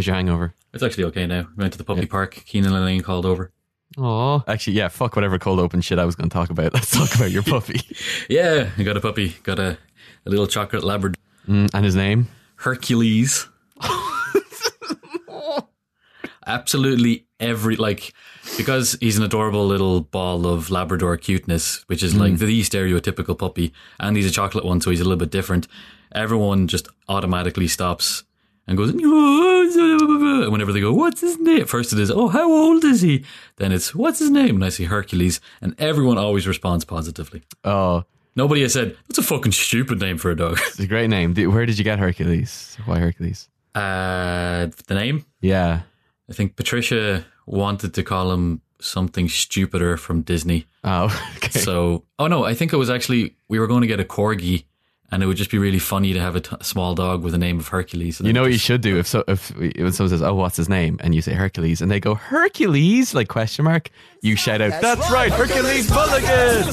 How's your hangover? It's actually okay now. We went to the puppy park. Keenan and Elaine called over. Oh, actually, yeah. Fuck whatever cold open shit I was going to talk about. Let's talk about your puppy Yeah, I got a puppy. Got a, a little chocolate Labrador. mm, and his name. Hercules. Absolutely every like because he's an adorable little ball of Labrador cuteness, which is like the stereotypical puppy, and he's a chocolate one, so he's a little bit different. Everyone just automatically stops and goes and whenever they go, "What's his name?" First it is, "Oh, how old is he?" Then it's, "What's his name?" And I say Hercules, and everyone always responds positively. Oh, Nobody has said that's a fucking stupid name for a dog. it's a great name. Where did you get Hercules? Why Hercules? Uh, the name. Yeah. I think Patricia wanted to call him something stupider from Disney. Oh, okay. So, oh no, I think it was actually we were going to get a corgi, and it would just be really funny to have a t- small dog with the name of Hercules. And You then know what you should do if so if when someone says, "Oh, what's his name?" and you say Hercules, and they go Hercules like question mark, you shout out, "That's right, Hercules Mulligan!"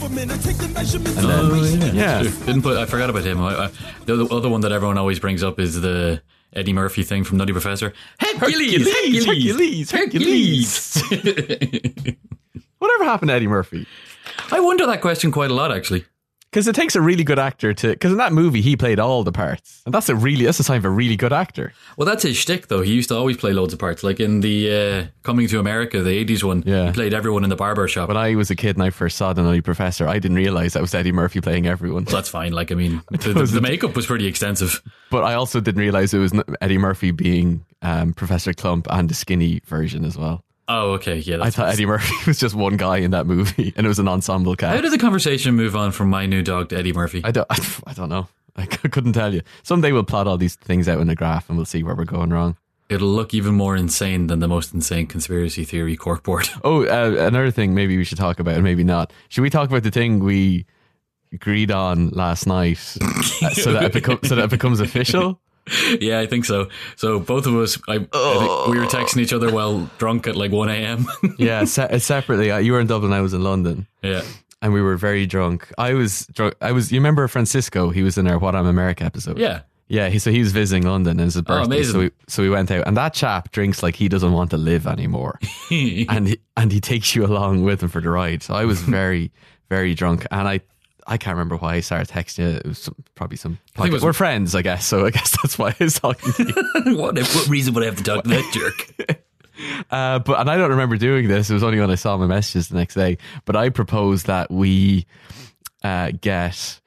And then, Oh, yeah. Yeah. Didn't put. I forgot about him. I, I, the other- other one that everyone always brings up is the Eddie Murphy thing from Nutty Professor. Hercules, Hercules, Hercules, Hercules. Whatever happened to Eddie Murphy? I wonder that question quite a lot, actually. Because it takes a really good actor to. Because in that movie, he played all the parts, and that's a really that's a sign of a really good actor. Well, that's his shtick, though. He used to always play loads of parts. Like in the uh, Coming to America, the 80s one, Yeah. he played everyone in the barber shop. When I was a kid and I first saw the Nutty Professor, I didn't realize that was Eddie Murphy playing everyone. That's fine. Like, I mean, the, the, the makeup was pretty extensive. But I also didn't realize it was Eddie Murphy being um, Professor Klump and the skinny version as well. Oh, okay. Yeah. I thought Eddie Murphy was just one guy in that movie, and it was an ensemble cast. How did the conversation move on from my new dog to Eddie Murphy? I don't, I don't know. I couldn't tell you. Someday we'll plot all these things out in a graph, and we'll see where we're going wrong. It'll look even more insane than the most insane conspiracy theory corkboard. Oh, uh, another thing, maybe we should talk about, and maybe not. Should we talk about the thing we agreed on last night, uh, so that it becomes so that it becomes official? yeah, I think so. So both of us, I, I think we were texting each other while drunk at like 1 a.m. Yeah, se- separately. Uh, you were in Dublin, I was in London. yeah. and we were very drunk. I was drunk. I was. You remember Francisco? He was in our What On America episode. Yeah. yeah. He, so he was visiting London. and It was his birthday. amazing. So we so we went out, and that chap drinks like he doesn't want to live anymore, and he, and he takes you along with him for the ride. So I was very very drunk, and I. I can't remember why I started texting you. It was some, probably some. was- we're friends, I guess. So I guess that's why I was talking to you. what, what reason would I have to talk to that jerk? Uh, but and I don't remember doing this. It was only when I saw my messages the next day. But I proposed that we uh, get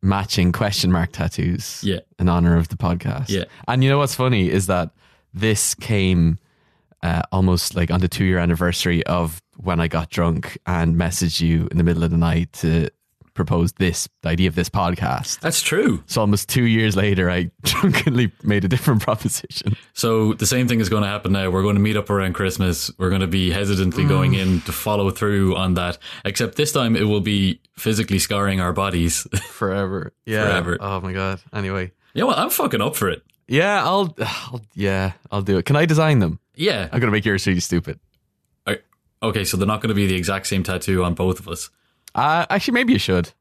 matching question mark tattoos. Yeah. in honor of the podcast. Yeah. and you know what's funny is that this came uh, almost like on the two year anniversary of when I got drunk and messaged you in the middle of the night to propose this the idea of this podcast. That's true. So almost two years later, I drunkenly made a different proposition. So the same thing is going to happen now. We're going to meet up around Christmas. We're going to be hesitantly mm. going in to follow through on that. Except this time it will be physically scarring our bodies. Forever. Yeah. Forever. Oh my god. Anyway. Yeah. what? I'm fucking up for it. Yeah, I'll, I'll yeah, I'll do it. Can I design them? Yeah. I'm gonna make yours really stupid. Okay, so they're not going to be the exact same tattoo on both of us. Uh actually maybe you should.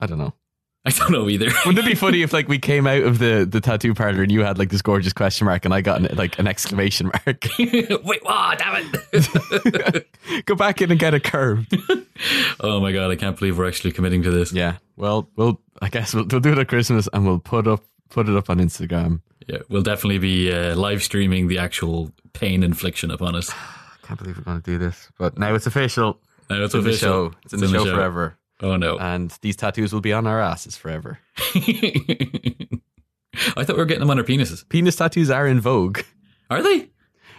I don't know. I don't know either. Wouldn't it be funny if like we came out of the, the tattoo parlor and you had like this gorgeous question mark and I got an, like an exclamation mark? Wait, wow, damn it. Go back in and get a curve. oh my god, I can't believe we're actually committing to this. Yeah. Well, we'll I guess we'll, we'll do it at Christmas and we'll put up put it up on Instagram. Yeah, we'll definitely be uh, live streaming the actual pain infliction upon us. I can't believe we're gonna do this, but now it's official. Now it's It's in the show. It's in the show forever, Oh no. and these tattoos will be on our asses forever. I thought we were getting them on our penises. Penis tattoos are in vogue. Are they?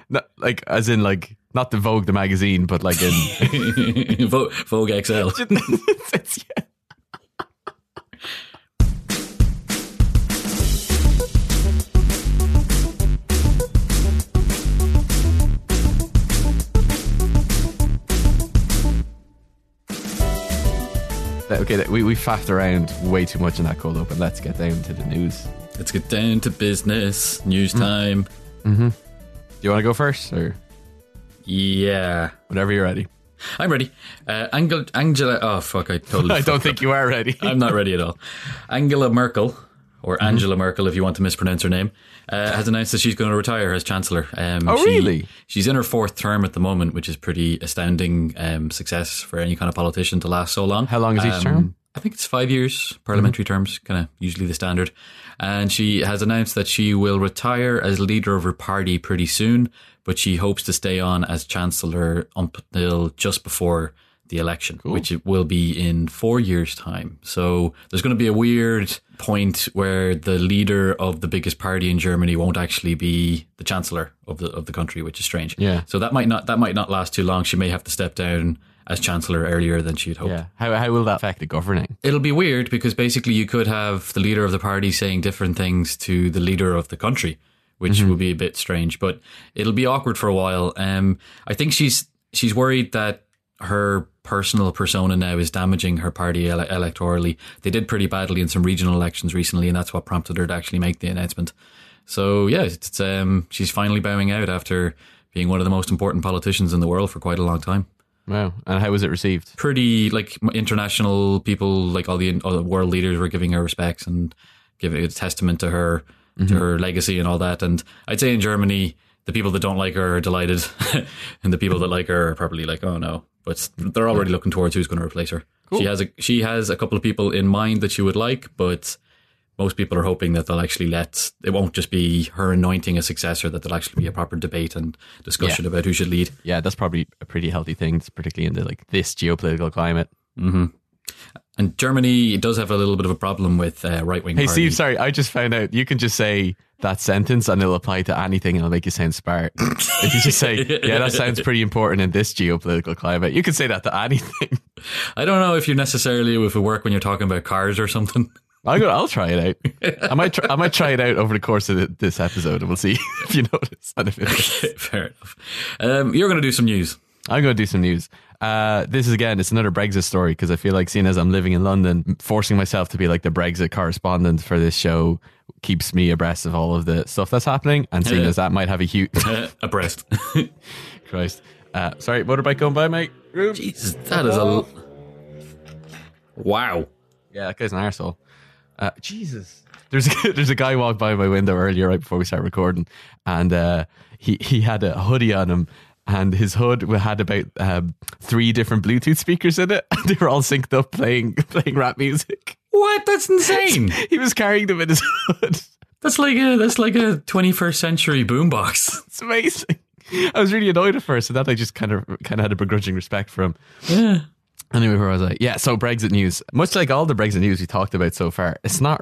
Not, like as in like not the Vogue the magazine, but like in Vogue, Vogue XL. it's, it's- yeah. Okay, we we faffed around way too much in that cold open. Let's get down to the news. Let's get down to business. News Hmm. time. Do you want to go first, or Yeah. whenever you're ready? I'm ready. Uh, Angela, Angela. Oh fuck! I totally. I don't think you are ready. I'm not ready at all. Angela Merkel, or Angela Merkel, if you want to mispronounce her name, uh, has announced that she's going to retire as Chancellor. Um, Oh, she- really? She's in her fourth term at the moment, which is pretty astounding um, success for any kind of politician to last so long. How long is each Um, term? I think it's five years, parliamentary terms, kind of usually the standard. And she has announced that she will retire as leader of her party pretty soon, but she hopes to stay on as chancellor until just before the election, which it will be in four years' time. So there's going to be a weird point where the leader of the biggest party in Germany won't actually be the chancellor of the of the country, which is strange. Yeah. So that might not that might not last too long. She may have to step down as chancellor earlier than she'd hoped. Yeah. How, how will that affect the governing? It'll be weird because basically you could have the leader of the party saying different things to the leader of the country, which would be a bit strange. But it'll be awkward for a while. Um, I think she's she's worried that her personal persona now is damaging her party ele- electorally. They did pretty badly in some regional elections recently, and that's what prompted her to actually make the announcement. So yeah, it's um, she's finally bowing out after being one of the most important politicians in the world for quite a long time Wow. And how was it received? pretty like international people, like all the, all the world leaders, were giving her respects and giving a testament to her to her legacy and all that. And I'd say in Germany, the people that don't like her are delighted, and the people that like her are probably like, oh no. But they're already looking towards who's going to replace her. She has a she has a couple of people in mind that she would like, but most people are hoping that they'll actually let it won't just be her anointing a successor that there'll actually be a proper debate and discussion about who should lead. Yeah, that's probably a pretty healthy thing, particularly in the, like this geopolitical climate. Mm-hmm. And Germany does have a little bit of a problem with uh, right wing. Hey, Steve, sorry, I just found out you can just say that sentence and it'll apply to anything and it'll make you sound smart. if you just say, yeah, that sounds pretty important in this geopolitical climate, you can say that to anything. I don't know if you necessarily if it work when you're talking about cars or something. I'll go, I'll try it out. I might, try, I might try it out over the course of the, this episode and we'll see if you notice. And if it, Fair enough. Um, you're going to do some news. I'm going to do some news. Uh, this is again, it's another Brexit story because I feel like seeing as I'm living in London, forcing myself to be like the Brexit correspondent for this show keeps me abreast of all of the stuff that's happening. And seeing Yeah. as that might have a huge Uh, abreast. Christ. Uh, sorry, motorbike going by, mate. Jesus, that is a. Wow. Yeah, that guy's an arsehole. Uh, Jesus. There's a, there's a guy walked by my window earlier right before we started recording, and uh, he he had a hoodie on him, and his hood had about um, three different Bluetooth speakers in it, and they were all synced up playing playing rap music. What? That's insane. He was carrying them in his hood. that's like a that's like a 21st century boombox. It's amazing. I was really annoyed at first, and that I just kind of kind of had a begrudging respect for him. Yeah. Anyway, where was I? Yeah, so Brexit news. Much like all the Brexit news we talked about so far, it's not.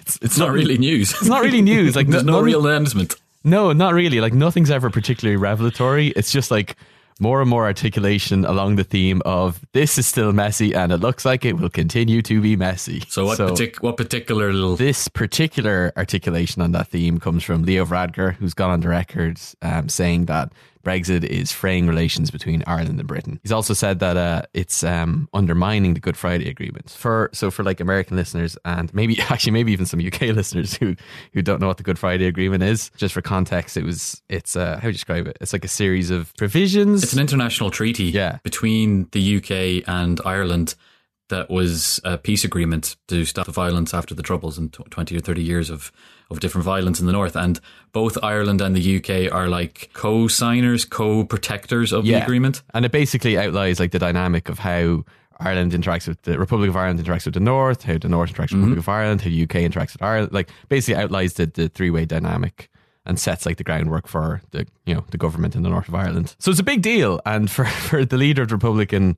It's, It's not really news. It's not really news. Like There's no none- real announcement. No, not really. Like nothing's ever particularly revelatory. It's just like more and more articulation along the theme of this is still messy, and it looks like it will continue to be messy. So what partic- what particular little this particular articulation on that theme comes from Leo Varadkar, who's gone on the record um, saying that Brexit is fraying relations between Ireland and Britain. He's also said that uh, it's um, undermining the Good Friday Agreement. For so for like American listeners and maybe actually maybe even some UK listeners who who don't know what the Good Friday Agreement is, just for context, it was it's uh, how do you describe it? It's like a series of provisions. It's an international treaty Yeah. between the UK and Ireland that was a peace agreement to stop the violence after the Troubles and tw 20 or 30 years of, of different violence in the North. And both Ireland and the UK are like co signers, co protectors of the agreement. And it basically outlines like the dynamic of how Ireland interacts with the Republic of Ireland interacts with the North, how the North interacts with the Republic mm-hmm. of Ireland, how the UK interacts with Ireland. Like basically outlines the, the three way dynamic and sets like the groundwork for the you know the government in the north of Ireland. So it's a big deal. And for, for the leader of the Republican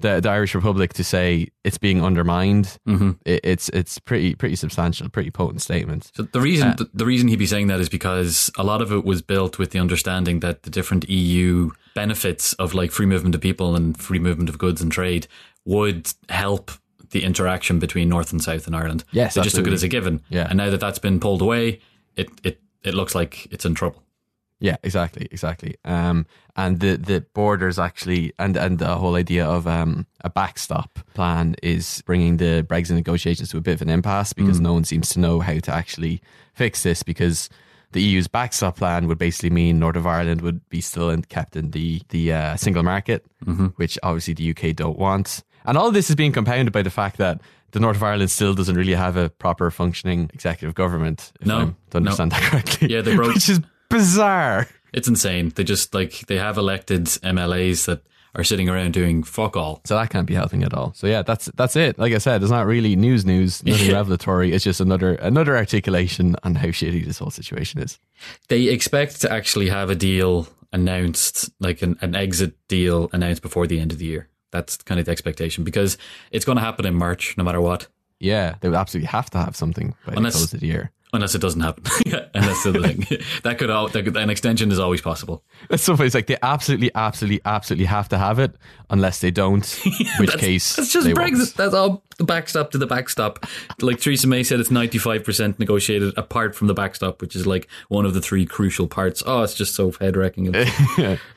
the, the Irish Republic to say it's being undermined, mm-hmm. it, it's it's pretty pretty substantial, pretty potent statement. So the reason the, the reason he'd be saying that is because a lot of it was built with the understanding that the different EU benefits of like free movement of people and free movement of goods and trade would help the interaction between North and South in Ireland. Yes, they just took it as a given. Yeah. and now that that's been pulled away, it it it looks like it's in trouble. Yeah, exactly, exactly. Um, and the the borders actually, and and the whole idea of um a backstop plan is bringing the Brexit negotiations to a bit of an impasse because no one seems to know how to actually fix this because. The EU's backstop plan would basically mean North of Ireland would be still in, kept in the the uh, single market, which obviously the UK don't want. And all of this is being compounded by the fact that the North of Ireland still doesn't really have a proper functioning executive government. If No, to understand that correctly. Yeah, they broke- which is bizarre. It's insane. They just like they have elected MLAs that are sitting around doing fuck all. So that can't be helping at all. So yeah, that's that's it. Like I said, it's not really news news, nothing revelatory. It's just another another articulation on how shitty this whole situation is. They expect to actually have a deal announced, like an, an exit deal announced before the end of the year. That's kind of the expectation because it's going to happen in March, no matter what, Yeah, they would absolutely have to have something by Unless- the close of the year. Unless it doesn't happen. and that's the other thing. that could, all, that could an extension is always possible. That's so funny. It's like they absolutely, absolutely, absolutely have to have it unless they don't. which That's- case, That's just Brexit. won't. That's all the backstop to the backstop. Like Theresa May said, it's ninety five percent negotiated apart from the backstop, which is like one of the three crucial parts. Oh, it's just so head wrecking.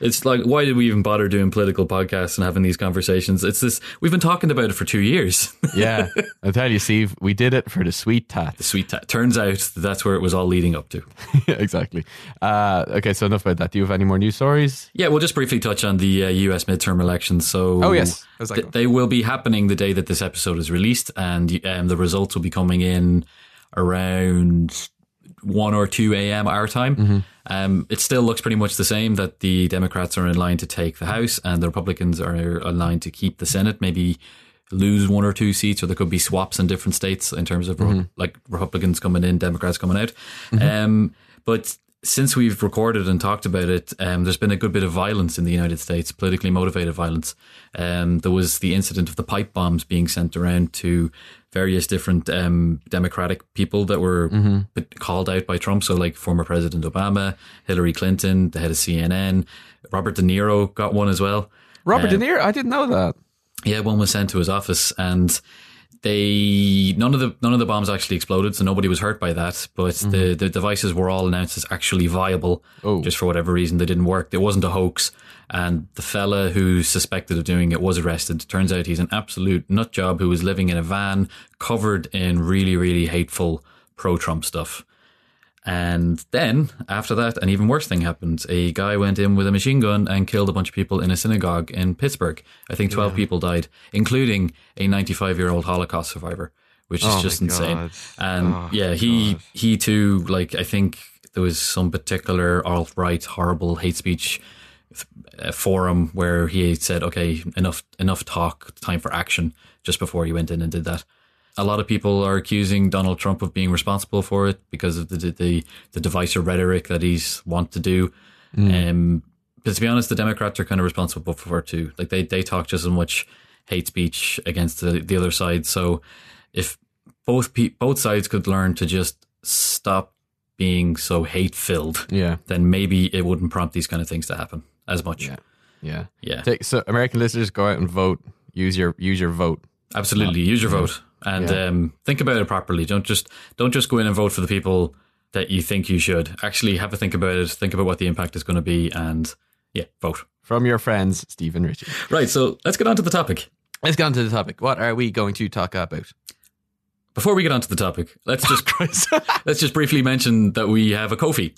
it's like why did we even bother doing political podcasts and having these conversations? It's this. We've been talking about it for two years. yeah, I tell you, Steve, we did it for the sweet tat. the sweet. Ta- turns out that that's where it was all leading up to. exactly. Uh, okay, so enough about that. Do you have any more news stories? Yeah, we'll just briefly touch on the uh, U.S. midterm elections. So, Oh, yes. Th- they will be happening the day that this episode is released, and um, the results will be coming in around one or two a.m. our time. Mm-hmm. Um, it still looks pretty much the same. That the Democrats are in line to take the House, and the Republicans are in line to keep the Senate. Maybe lose one or two seats, or there could be swaps in different states in terms of Mm-hmm. like Republicans coming in, Democrats coming out. Um, but since we've recorded and talked about it, um, there's been a good bit of violence in the United States, politically motivated violence. Um, there was the incident of the pipe bombs being sent around to various different um, Democratic people that were b- called out by Trump. So, like former President Obama, Hillary Clinton, the head of CNN, Robert De Niro got one as well. Robert De Niro, I didn't know that. Yeah, one was sent to his office, and they none of the none of the bombs actually exploded, so nobody was hurt by that. But the mm-hmm. the devices were all announced as actually viable. Oh. Just for whatever reason, they didn't work. It wasn't a hoax, and the fella who's suspected of doing it was arrested. Turns out he's an absolute nut job who was living in a van covered in really really hateful pro Trump stuff. And then after that, an even worse thing happened. A guy went in with a machine gun and killed a bunch of people in a synagogue in Pittsburgh. I think 12 people died, including a 95 year old Holocaust survivor, which is Oh just insane. God. And Oh yeah, he, he too, like, I think there was some particular alt right, horrible hate speech uh, forum where he said, okay, enough, enough talk, time for action, just before he went in and did that. A lot of people are accusing Donald Trump of being responsible for it because of the the, the divisive rhetoric that he's want to do. Um, but to be honest, the Democrats are kind of responsible for it too. Like they, they talk just as much hate speech against the, the other side. So if both pe- both sides could learn to just stop being so hate filled, Yeah, then maybe it wouldn't prompt these kind of things to happen as much. yeah, yeah. Yeah. Take, so, American listeners, go out and vote. Use your use your vote. Absolutely, use your vote and Yeah. um, think about it properly. Don't just don't just go in and vote for the people that you think you should. Actually, have a think about it. Think about what the impact is going to be, and yeah, vote. From your friends, Steve and Richie. Right. So let's get on to the topic. Let's get on to the topic. What are we going to talk about? Before we get on to the topic, let's just let's just briefly mention that we have a Kofi.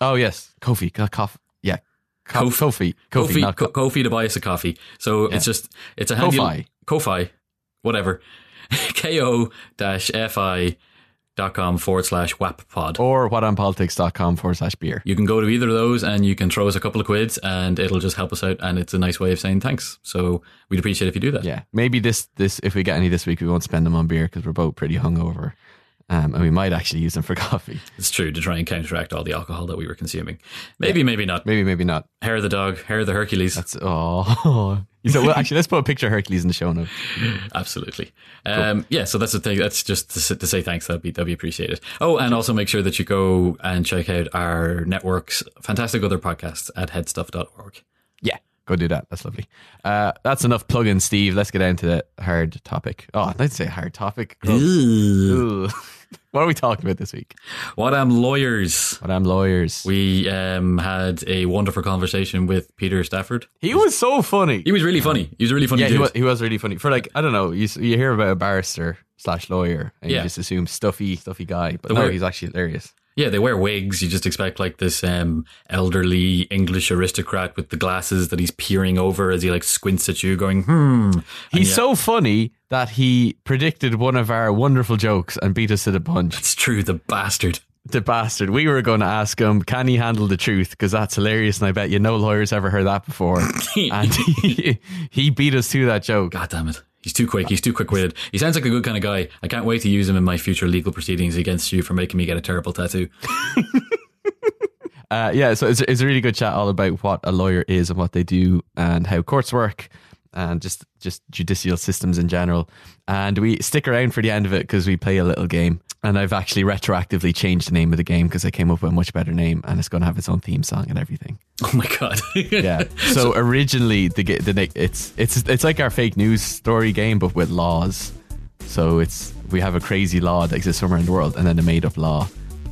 oh yes, Kofi, co- coffee. Yeah, Kofi, Kofi, Kofi, not Ko- co- Kofi to buy us a coffee. So it's just it's a handy Ko-fi. Ko-fi, whatever. ko-fi dot com forward slash wap pod. or whatonpolitics.com forward slash beer. You can go to either of those and you can throw us a couple of quids and it'll just help us out and it's a nice way of saying thanks. So we'd appreciate if you do that. Yeah, maybe this this if we get any this week, we won't spend them on beer because we're both pretty hungover, um, and we might actually use them for coffee. It's true to try and counteract all the alcohol that we were consuming. Maybe, maybe not. Maybe, maybe not. Hair of the dog, hair of the Hercules. That's oh. You said, well, actually, let's put a picture of Hercules in the show notes. Absolutely. Um, yeah, so that's the thing. That's just to, say- to say thanks. That'd be that'd be appreciated. Oh, and also make sure that you go and check out our network's fantastic other podcasts at headstuff.org. Yeah, go do that. That's lovely. Uh, that's enough plugging, Steve. Let's get into the hard topic. Oh, I'd say hard topic. What are we talking about this week? What On Lawyers? What On Lawyers? We um, had a wonderful conversation with Peter Stafford. he was so funny. He was really funny. He was really funny. yeah, he was, he was really funny. For like, I don't know, you, you hear about a barrister slash lawyer and Yeah. you just assume stuffy, stuffy guy, but The no, he's actually hilarious. Yeah, they wear wigs. You just expect like this um, elderly English aristocrat with the glasses that he's peering over as he like squints at you, going, "Hmm." And He's yeah, so funny that he predicted one of our wonderful jokes and beat us to the punch. It's true, the bastard. The bastard. We were going to ask him, can he handle the truth? Because that's hilarious, and I bet you no lawyer's ever heard that before. and he, he beat us to that joke. God damn it. He's too quick. He's too quick witted. He sounds like a good kind of guy. I can't wait to use him in my future legal proceedings against you for making me get a terrible tattoo. Uh, yeah, so it's, it's a really good chat all about what a lawyer is and what they do and how courts work and just just judicial systems in general. And we stick around for the end of it because we play a little game. And I've actually retroactively changed the name of the game because I came up with a much better name and it's going to have its own theme song and everything. Oh my god. Yeah. So originally the the it's it's it's like our fake news story game but with laws. So it's we have a crazy law that exists somewhere in the world and then a made up law.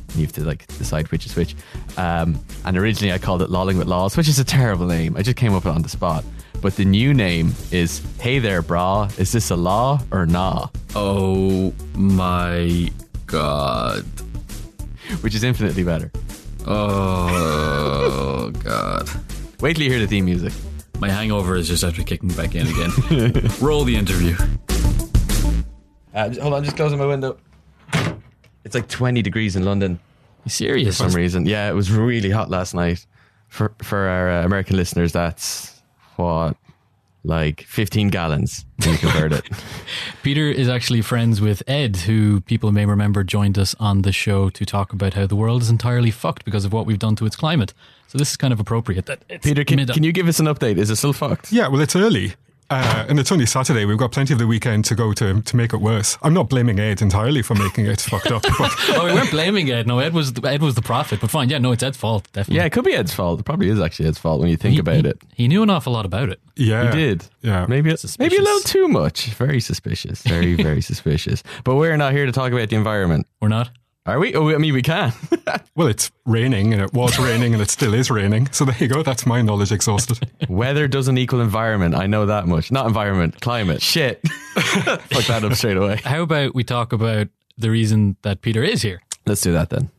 And you have to like decide which is which. Um, and originally I called it Lolling with Laws, which is a terrible name. I just came up with it on the spot. But the new name is Hey there, brah. Is this a law or nah? oh my god. Which is infinitely better. Oh god. Wait till you hear the theme music. My hangover is just after kicking back in again. Roll the interview. Uh, hold on, just closing my window. It's like 20 degrees in London. You serious? for some reason. Yeah, it was really hot last night. For for our uh, American listeners, that's what like 15 gallons when you convert it. Peter is actually friends with Ed, who people may remember joined us on the show to talk about how the world is entirely fucked because of what we've done to its climate. So this is kind of appropriate. That it's Peter, can, mid- can you give us an update? Is it still fucked? Yeah, well, it's early. Uh, and it's only Saturday. We've got plenty of the weekend to go to to make it worse. I'm not blaming Ed entirely for making it fucked up. But oh, we weren't blaming Ed. No, Ed was the, Ed was the prophet. But fine, yeah, no, it's Ed's fault. Definitely. Yeah, it could be Ed's fault. It probably is actually Ed's fault when you think he, about he, it. He knew an awful lot about it. yeah, He did. Yeah. Maybe Suspicious. maybe a little too much. Very suspicious. Very very suspicious. But we're not here to talk about the environment. We're not. Are we? Oh, I mean, we can. Well, it's raining, and it was raining, and it still is raining. So there you go. That's my knowledge exhausted. Weather doesn't equal environment. I know that much. Not environment, climate. Shit. Fuck that up straight away. How about we talk about the reason that Peter is here? Let's do that then.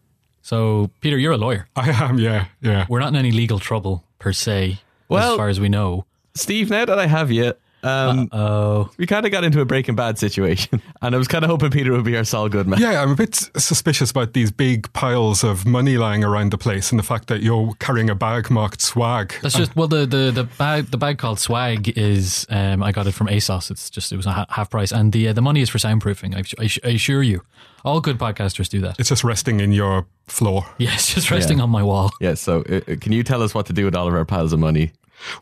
So, Peter, you're a lawyer. I am. Yeah, yeah. We're not in any legal trouble per se, Well- as far as we know. Steve, now that I have you, um, Oh, we kind of got into a Breaking Bad situation, and I was kind of hoping Peter would be our Saul Goodman. Yeah, I'm a bit suspicious about these big piles of money lying around the place, and the fact that you're carrying a bag marked swag. That's just well the, the, the bag the bag called swag is um, I got it from ASOS. It's just it was a half price, and the uh, the money is for soundproofing. I, I, I assure you, all good podcasters do that. It's just resting in your floor. Yeah, just resting Yeah. on my wall. Yeah, so uh, uh, can you tell us what to do with all of our piles of money?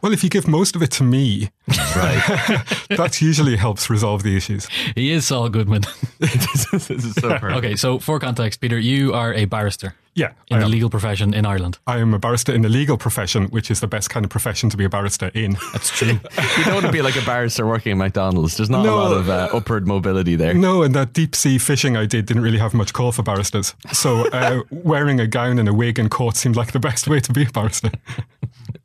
Well, if you give most of it to me, Right. that usually helps resolve the issues. He is Saul Goodman. this, is, so perfect. okay, so for context, Peter, you are a barrister Yeah, in I the am. legal profession in Ireland. I am a barrister in the legal profession, which is the best kind of profession to be a barrister in. That's true. You don't want to be like a barrister working at McDonald's. There's not a lot of uh, upward mobility there. No, and that deep sea fishing I did didn't really have much call for barristers. So uh, wearing a gown and a wig in court seemed like the best way to be a barrister.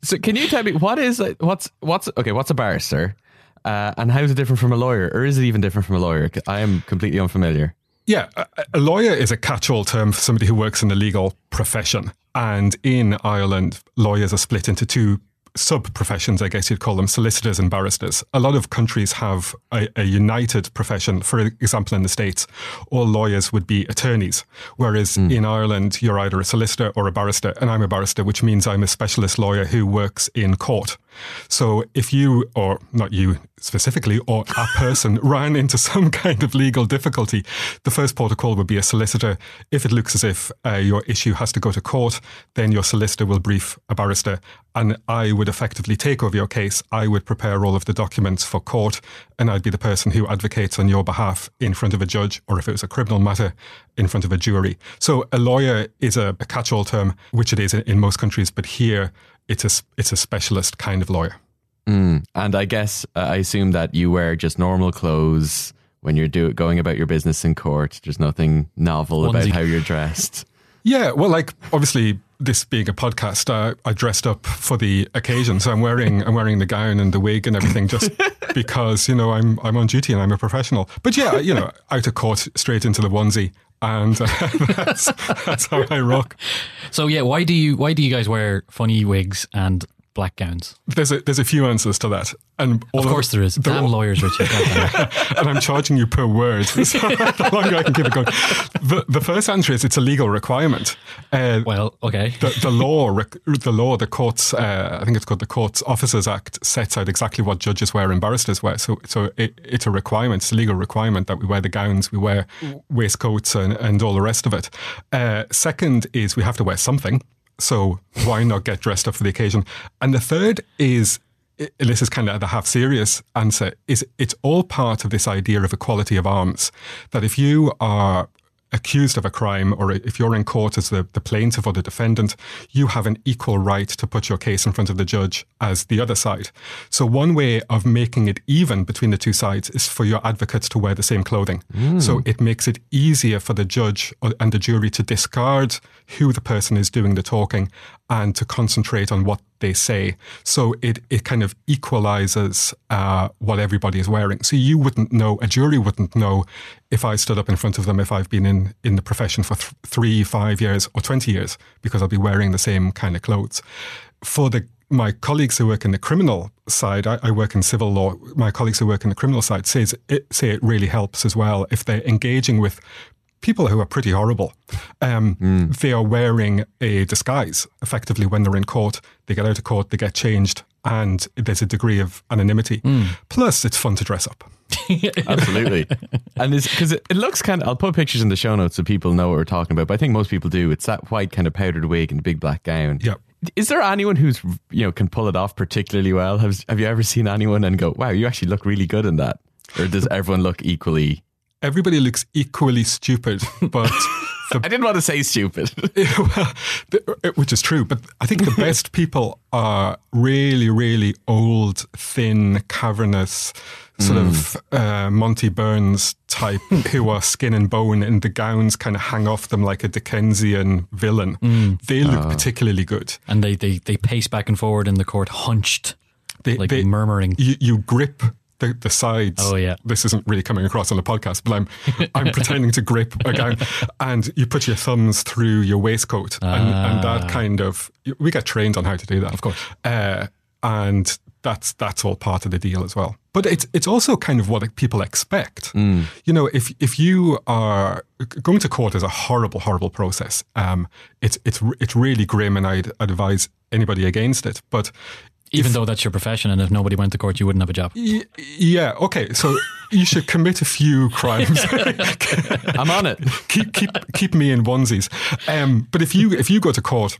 So can you tell me what is what's what's okay? What's a barrister, uh, and how is it different from a lawyer, or is it even different from a lawyer? I am completely unfamiliar. Yeah, a, a lawyer is a catch-all term for somebody who works in the legal profession. And in Ireland, lawyers are split into two sub-professions, I guess you'd call them, solicitors and barristers. A lot of countries have a, a united profession. For example, in the States, all lawyers would be attorneys, whereas hmm. in Ireland, you're either a solicitor or a barrister, and I'm a barrister, which means I'm a specialist lawyer who works in court. So if you, or not you specifically, or a person ran into some kind of legal difficulty, the first protocol would be a solicitor. If it looks as if uh, your issue has to go to court, then your solicitor will brief a barrister, and I would effectively take over your case. I would prepare all of the documents for court, and I'd be the person who advocates on your behalf in front of a judge, or if it was a criminal matter, in front of a jury. So a lawyer is a, a catch-all term, which it is in, in most countries, but here it's a it's a specialist kind of lawyer. Mm. And I guess uh, I assume that you wear just normal clothes when you're do- going about your business in court. There's nothing novel about how you're dressed. Yeah, well, like obviously this being a podcast, uh, I dressed up for the occasion, so I'm wearing I'm wearing the gown and the wig and everything just because you know I'm I'm on duty and I'm a professional. But yeah, you know, out of court, straight into the onesie, and uh, that's that's how I rock. So yeah, why do you why do you guys wear funny wigs and black gowns? There's a there's a few answers to that, and Of course there is. Damn all- lawyers. Goddamn. and I'm charging you per word. So the longer I can keep it going. The, the first answer is it's a legal requirement. Uh, well, okay. the, the law, the law, the courts, uh, I think it's called the Courts Officers Act, sets out exactly what judges wear and barristers wear. So, so it, it's a requirement, it's a legal requirement that we wear the gowns, we wear waistcoats, and, and all the rest of it. Uh, second is we have to wear something. So why not get dressed up for the occasion? And the third is and this is kind of the half serious answer, is it's all part of this idea of equality of arms. That if you are accused of a crime or if you're in court as the, the plaintiff or the defendant, you have an equal right to put your case in front of the judge as the other side. So one way of making it even between the two sides is for your advocates to wear the same clothing. Hmm. So it makes it easier for the judge or- and the jury to discard who the person is doing the talking and to concentrate on what they say. So it, it kind of equalizes uh, what everybody is wearing. So you wouldn't know, a jury wouldn't know if I stood up in front of them if I've been in, in the profession for th- three, five years or 20 years because I'll be wearing the same kind of clothes. For the my colleagues who work in the criminal side, I, I work in civil law. My colleagues who work in the criminal side says it, say it really helps as well if they're engaging with people who are pretty horrible. Um, They are wearing a disguise effectively when they're in court. They get out of court, they get changed, and there's a degree of anonymity. Plus, it's fun to dress up. Absolutely. and because it, it looks kind of, I'll put pictures in the show notes so people know what we're talking about, but I think most people do. It's that white kind of powdered wig and big black gown. Yep. Is there anyone who's, you know, can pull it off particularly well? Have, have you ever seen anyone and go, wow, you actually look really good in that? Or does everyone look equally? Everybody looks equally stupid, but the I didn't want to say stupid. well, the- uh, which is true. But I think the best people are really, really old, thin, cavernous, sort of hmm. uh, Monty Burns type, who are skin and bone, and the gowns kind of hang off them like a Dickensian villain. Hmm. They look oh. particularly good. And they, they, they pace back and forward in the court, hunched, They, like they- murmuring. You, you grip. The, the sides. Oh, yeah. This isn't really coming across on the podcast, but I'm I'm pretending to grip a gown, and you put your thumbs through your waistcoat, and, and that kind of we get trained on how to do that, of course, uh, and that's that's all part of the deal as well. But it's it's also kind of what people expect. You know, if if you are going to court is a horrible, horrible process. Um, it's it's it's really grim, and I'd advise anybody against it. But Even though that's your profession, and if nobody went to court, you wouldn't have a job. Y- yeah. Okay. So you should commit a few crimes. I'm on it. keep keep keep me in onesies. Um, but if you if you go to court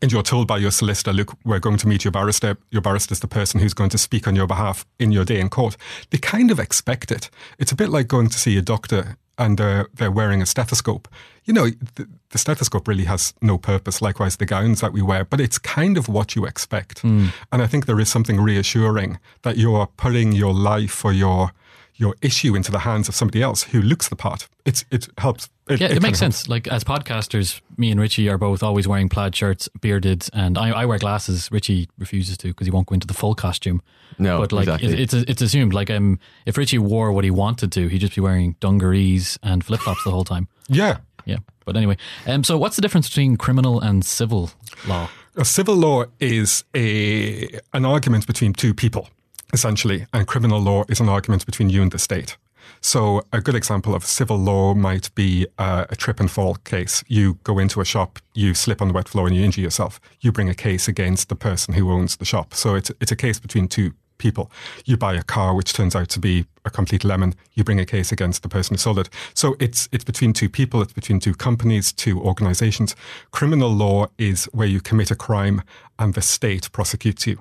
and you're told by your solicitor, look, we're going to meet your barrister. Your barrister is the person who's going to speak on your behalf in your day in court. They kind of expect it. It's a bit like going to see a doctor and they're, they're wearing a stethoscope. You know, the, the stethoscope really has no purpose, likewise the gowns that we wear, but it's kind of what you expect. And I think there is something reassuring that you're putting your life or your your issue into the hands of somebody else who looks the part. It's it helps. Yeah, it, kind makes of helps. sense. Like as podcasters, me and Richie are both always wearing plaid shirts, bearded, and I, I wear glasses. Richie refuses to because he won't go into the full costume. No, but like exactly. it, it's it's assumed like um if Richie wore what he wanted to, he'd just be wearing dungarees and flip flops the whole time. Yeah. Yeah. But anyway, um, so what's the difference between criminal and civil law? A civil law is a an argument between two people, essentially, and criminal law is an argument between you and the state. So, a good example of civil law might be uh, a trip and fall case. You go into a shop, you slip on the wet floor, and you injure yourself. You bring a case against the person who owns the shop. So, it's it's a case between two people. You buy a car which turns out to be a complete lemon. You bring a case against the person who sold it. So it's it's between two people. It's between two companies, two organizations. Criminal law is where you commit a crime and the state prosecutes you.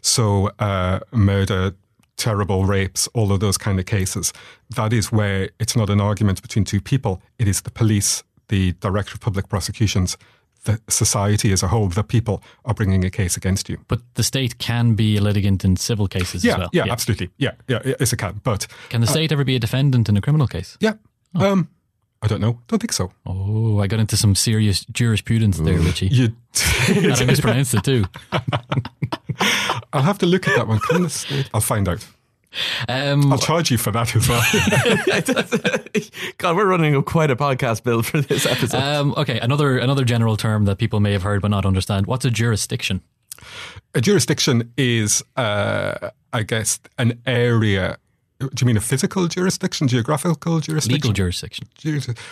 So uh, murder. Terrible rapes, all of those kind of cases. That is where it's not an argument between two people. It is the police, the director of public prosecutions, the society as a whole, the people are bringing a case against you. But the state can be a litigant in civil cases Yeah, as well. yeah, absolutely. Yeah, yeah, yes, it can. But Can the state ever be a defendant in a criminal case? yeah, um, I don't know. Don't think so. Oh, I got into some serious jurisprudence there, Richie. You, and I mispronounced it too. I'll have to look at that one. Can the state? I'll find out. Um, I'll charge you for that as well. God, we're running up quite a podcast bill for this episode. um, okay, another another general term that people may have heard but not understand. What's a jurisdiction? A jurisdiction is, uh, I guess, an area. Do you mean a physical jurisdiction, geographical jurisdiction? Legal jurisdiction.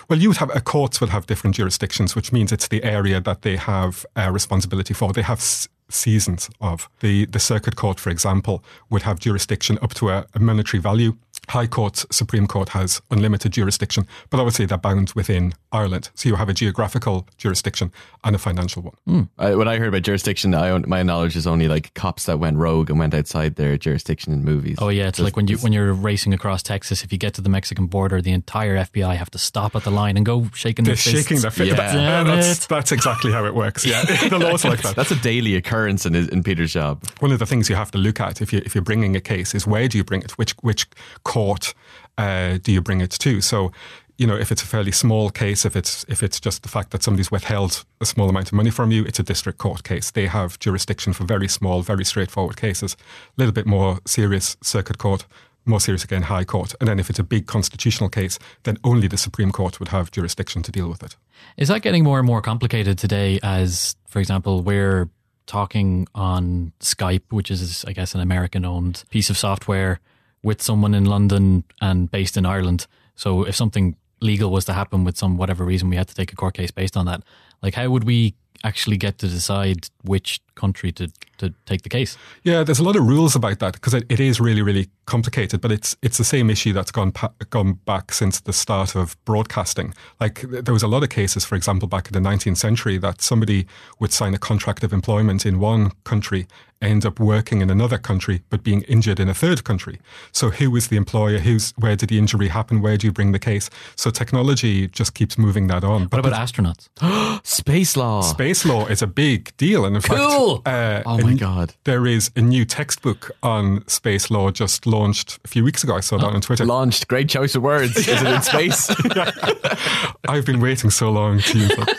Well, you would have uh, courts would have different jurisdictions, which means it's the area that they have uh, responsibility for. They have s- seasons of the the circuit court, for example, would have jurisdiction up to a, a monetary value. High Court, Supreme Court has unlimited jurisdiction, but obviously they're bound within Ireland. So you have a geographical jurisdiction and a financial one. Hmm. I, when I heard about jurisdiction, I, my knowledge is only like cops that went rogue and went outside their jurisdiction in movies. Oh yeah, it's like when you when you're racing across Texas. If you get to the Mexican border, the entire FBI have to stop at the line and go shaking their fists. shaking their fist. Yeah. Damn that's, it. that's exactly how it works. Yeah, the law's like that. That's a daily occurrence in, in Peter's job. one of the things you have to look at if you if you're bringing a case is where do you bring it? Which which court uh, do you bring it to? So, you know, if it's a fairly small case, if it's if it's just the fact that somebody's withheld a small amount of money from you, it's a district court case. They have jurisdiction for very small, very straightforward cases. A little bit more serious circuit court. More serious again, High Court. And then if it's a big constitutional case, then only the Supreme Court would have jurisdiction to deal with it. Is that getting more and more complicated today? As, for example, we're talking on Skype, which is, I guess, an American owned piece of software with someone in London and based in Ireland. So if something legal was to happen with some whatever reason, we had to take a court case based on that. Like, how would we actually get to decide which country to, to take the case? Yeah, there's a lot of rules about that because it, it is really, really complicated. But it's it's the same issue that's gone pa- gone back since the start of broadcasting. Like there was a lot of cases, for example, back in the 19th century, that somebody would sign a contract of employment in one country, end up working in another country, but being injured in a third country. So who is the employer? Who's where did the injury happen? Where do you bring the case? So technology just keeps moving that on. What about astronauts? Space law. Space law is a big deal, and in Cool. fact, uh, oh my god. there is a new textbook on space law just launched a few weeks ago. I saw that on Twitter. Launched. Great choice of words. Is it in space? I've been waiting so long to use it.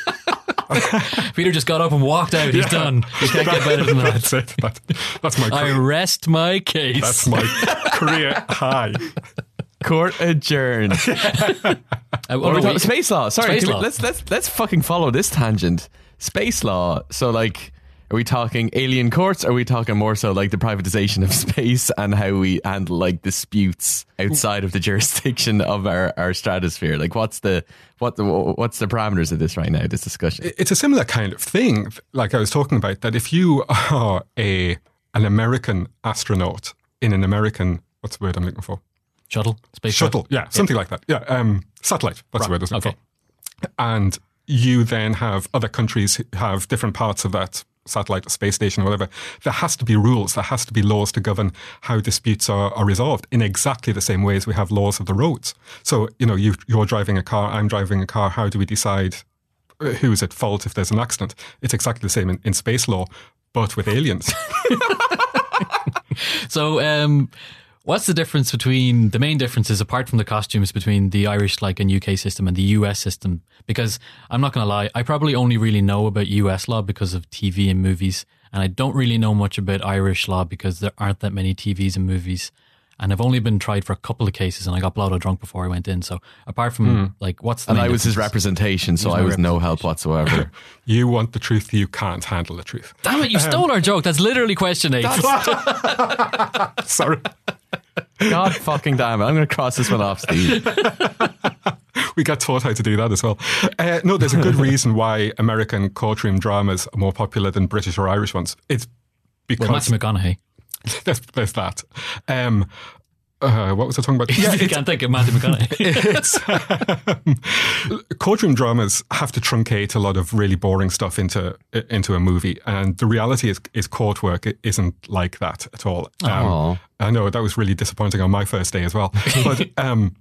Peter just got up and walked out. He's done. He can't get better than that. That's it. That, that's my I rest my case. that's my career high. Court adjourned. Uh, What what we are talking- we- space law. Sorry, Space law. let's let's let's fucking follow this tangent. Space law. So like are we talking alien courts? Are we talking more so like the privatization of space and how we handle like disputes outside of the jurisdiction of our, our stratosphere? Like what's the what the what's the parameters of this right now? This discussion. It's a similar kind of thing, like I was talking about, that if you are a an American astronaut in an American, what's the word I'm looking for? shuttle? Space Shuttle, yeah, something like that. Yeah, um, satellite, that's the word I was looking Okay. for. And you then have other countries have different parts of that satellite, space station, whatever. There has to be rules, there has to be laws to govern how disputes are, are resolved in exactly the same way as we have laws of the roads. So, you know, you, you're driving a car, I'm driving a car. How do we decide uh, who is at fault if there's an accident? It's exactly the same in, in space law, but with aliens. So, um, what's the difference between the main differences apart from the costumes between the Irish like and UK system and the US system? Because I'm not going to lie, I probably only really know about US law because of TV and movies, and I don't really know much about Irish law because there aren't that many TVs and movies. And I've only been tried for a couple of cases, and I got blowed out drunk before I went in. So, apart from hmm. like, what's the And main I was his representation, so was I was no help whatsoever. you want the truth, you can't handle the truth. Damn it! You stole um, our joke. That's literally question eight. Sorry. God fucking damn it. I'm going to cross this one off, Steve. we got taught how to do that as well. Uh, no, there's a good reason why American courtroom dramas are more popular than British or Irish ones. It's because well, Matthew McConaughey. there's, there's that. Um, uh, what was I talking about? Yeah, you can't think of Matthew McConaughey. it's courtroom dramas have to truncate a lot of really boring stuff into into a movie, and the reality is is court work isn't like that at all. Um, I know that was really disappointing on my first day as well. But um,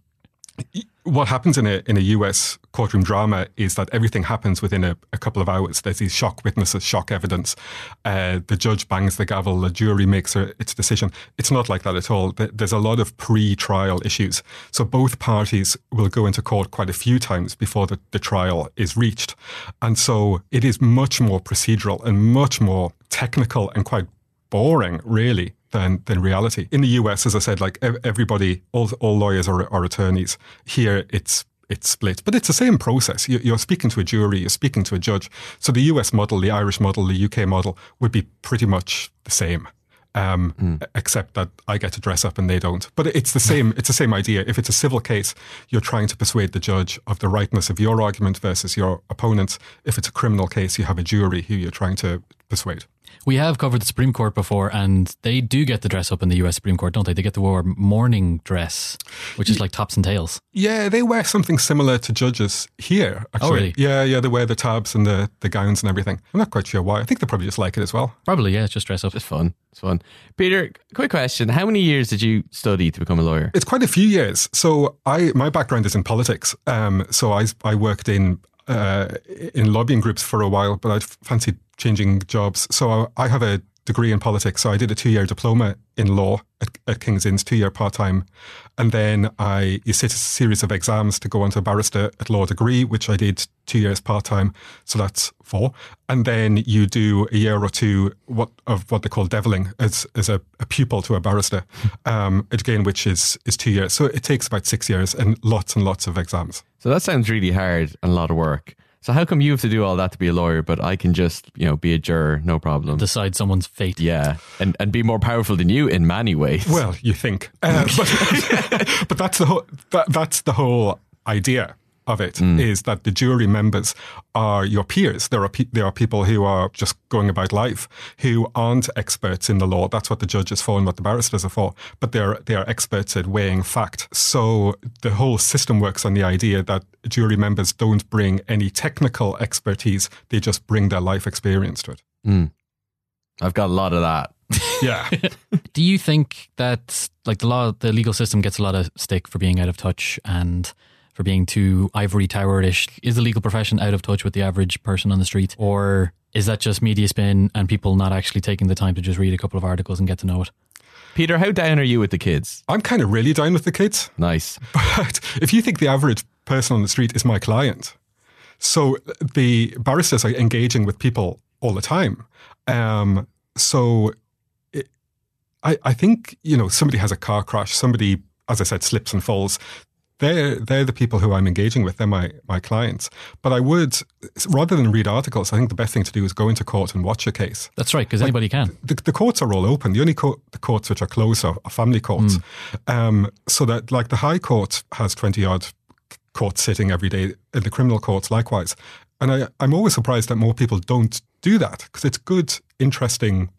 what happens in a in a US courtroom drama is that everything happens within a, a couple of hours. There's these shock witnesses, shock evidence. Uh, the judge bangs the gavel. The jury makes its decision. It's not like that at all. There's a lot of pre-trial issues. So both parties will go into court quite a few times before the, the trial is reached, and so it is much more procedural and much more technical and quite boring, really, than than reality. In the US, as I said, like everybody, all all lawyers are, are attorneys. Here, it's it's split. But it's the same process. You- You're speaking to a jury, you're speaking to a judge. So the US model, the Irish model, the UK model would be pretty much the same. Um, Except that I get to dress up and they don't. But it's the same. It's the same idea. If it's a civil case, you're trying to persuade the judge of the rightness of your argument versus your opponent's. If it's a criminal case, you have a jury who you're trying to persuade. We have covered the Supreme Court before, and they do get to dress up in the US Supreme Court, don't they? They get to wear morning dress, which is like tops and tails. Yeah, they wear something similar to judges here. Actually, Oh, really? yeah, yeah, they wear the tabs and the, the gowns and everything. I'm not quite sure why. I think they probably just like it as well. Probably, yeah, it's just dress up. It's fun. It's fun. Peter, quick question. How many years did you study to become a lawyer? It's quite a few years. So I my background is in politics. Um, so I I worked in uh, in lobbying groups for a while, but I fancied changing jobs. So I have a degree in politics. So I did a two year diploma in law at, at King's Inns, two year part time, and then I you sit a series of exams to go on to a barrister at law degree, which I did two years part time. So that's four, and then you do a year or two what of what they call deviling as as a, a pupil to a barrister, um, again, which is is two years. So it takes about six years and lots and lots of exams. So that sounds really hard and a lot of work. So how come you have to do all that to be a lawyer, but I can just, you know, be a juror, no problem? Decide someone's fate. yeah, and and be more powerful than you in many ways. Well, you think, uh, but, but that's the whole that, that's the whole idea of it mm. is that the jury members are your peers. There are pe- there are people who are just going about life who aren't experts in the law. That's what the judge is for and what the barristers are for. But they're they are experts at weighing fact. So the whole system works on the idea that jury members don't bring any technical expertise. They just bring their life experience to it. Mm. I've got a lot of that. Yeah. Do you think that like the law, the legal system gets a lot of stick for being out of touch and for being too ivory tower-ish? Is the legal profession out of touch with the average person on the street, or is that just media spin and people not actually taking the time to just read a couple of articles and get to know it? Peter, how down are you with the kids? I'm kind of really down with the kids. Nice. But if you think the average person on the street is my client, so the barristers are engaging with people all the time. Um, so it, I, I think, you know, somebody has a car crash, somebody, as I said, slips and falls. They're, they're the people who I'm engaging with. They're my, my clients. But I would, rather than read articles, I think the best thing to do is go into court and watch a case That's right, because anybody can. the, the courts are all open. The only co- the courts which are closed are, are family courts. Um, so that, like, the High Court has 20 odd courts sitting every day, and the criminal courts likewise. And I, I'm always surprised that more people don't do that because it's good, interesting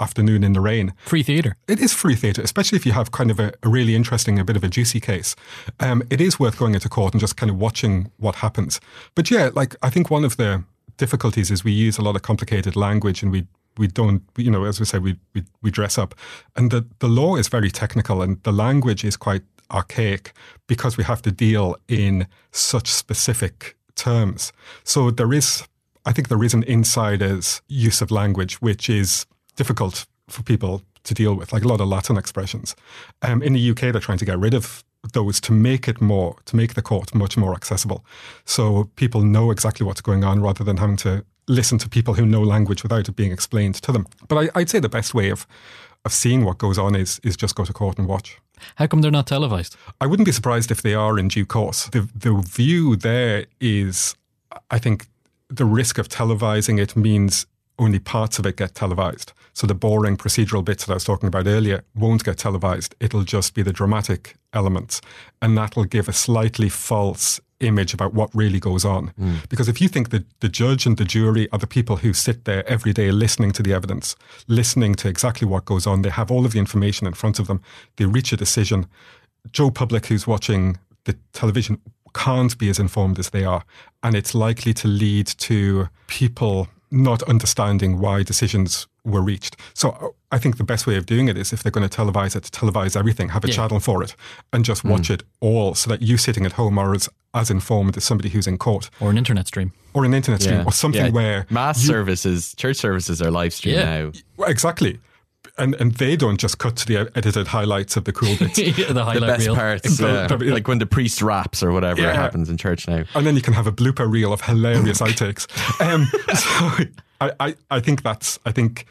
afternoon in the rain. Free theatre. It is free theatre, especially if you have kind of a, a really interesting, a bit of a juicy case. Um, it is worth going into court and just kind of watching what happens. But yeah, like I think one of the difficulties is we use a lot of complicated language and we we don't, you know, as we say, we we, we dress up, and the the law is very technical and the language is quite archaic because we have to deal in such specific terms. So there is, I think, there is an insider's use of language which is difficult for people to deal with, like a lot of Latin expressions. Um, in the UK, they're trying to get rid of those to make it more, to make the court much more accessible. So people know exactly what's going on rather than having to listen to people who know language without it being explained to them. But I, I'd say the best way of, of seeing what goes on is, is just go to court and watch. How come they're not televised? I wouldn't be surprised if they are in due course. The the view there is, I think, the risk of televising it means only parts of it get televised. So the boring procedural bits that I was talking about earlier won't get televised. It'll just be the dramatic elements, and that'll give a slightly false image about what really goes on. Mm. Because if you think that the judge and the jury are the people who sit there every day listening to the evidence, listening to exactly what goes on, they have all of the information in front of them, they reach a decision. Joe Public, who's watching the television, can't be as informed as they are. And it's likely to lead to people not understanding why decisions were reached. So uh, I think the best way of doing it is if they're going to televise it, to televise everything, have a Yeah. channel for it, and just watch it all so that you sitting at home are as, as informed as somebody who's in court Or an internet stream? or an internet stream or something Yeah. where mass you- services, church services are live streamed Yeah. now. Exactly. And and they don't just cut to the edited highlights of the cool bits. the The best reel. parts, The- the- like when the priest raps or whatever Yeah. happens in church now. and then you can have a blooper reel of hilarious outtakes. Um, so I, I, I think that's I think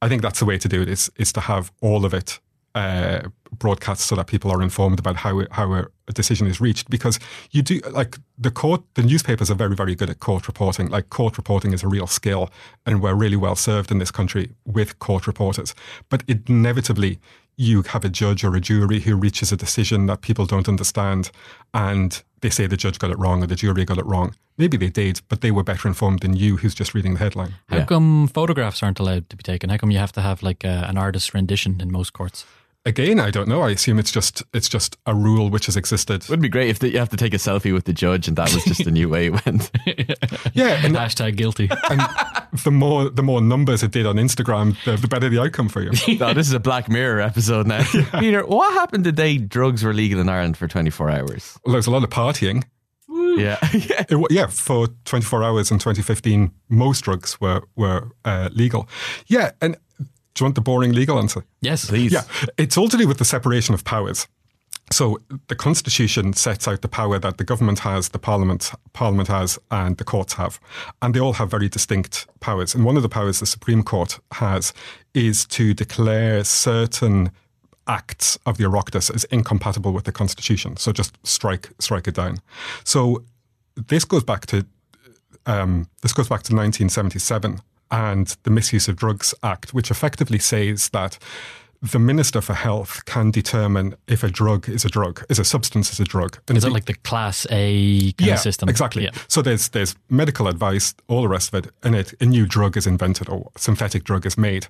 I think that's the way to do it is is to have all of it uh, broadcast so that people are informed about how how a, a, decision is reached. Because you do like the court, the newspapers are very very good at court reporting. Like court reporting is a real skill, and we're really well served in this country with court reporters. But inevitably, you have a judge or a jury who reaches a decision that people don't understand, and they say the judge got it wrong or the jury got it wrong. Maybe they did, but they were better informed than you, who's just reading the headline. How yeah. come photographs aren't allowed to be taken? How come you have to have like a, an artist's rendition in most courts? Again, I don't know. I assume it's just it's just a rule which has existed. It would be great if the, you have to take a selfie with the judge, and that was just a new way it went. yeah, and hashtag guilty. And the more the more numbers it did on Instagram, the, the better the outcome for you. no, this is a Black Mirror episode now. Yeah. Peter, what happened the day drugs were legal in Ireland for twenty four hours? Well, there was a lot of partying. Yeah, yeah. It, yeah. For 24 hours in 2015, most drugs were were uh, legal. Yeah, and do you want the boring legal answer? Yes, please. Yeah, it's all to do with the separation of powers. So the constitution sets out the power that the government has, the parliament parliament has, and the courts have, and they all have very distinct powers. And one of the powers the Supreme Court has is to declare certain acts of the Oireachtas as incompatible with the constitution. So just strike strike it down. So this goes back to um, this goes back to 1977 and the Misuse of Drugs Act, which effectively says that the Minister for Health can determine if a drug is a drug, is a substance is a drug. And is it like the Class A yeah, system? Exactly. Yeah. So there's there's medical advice, all the rest of it, and it, a new drug is invented or synthetic drug is made,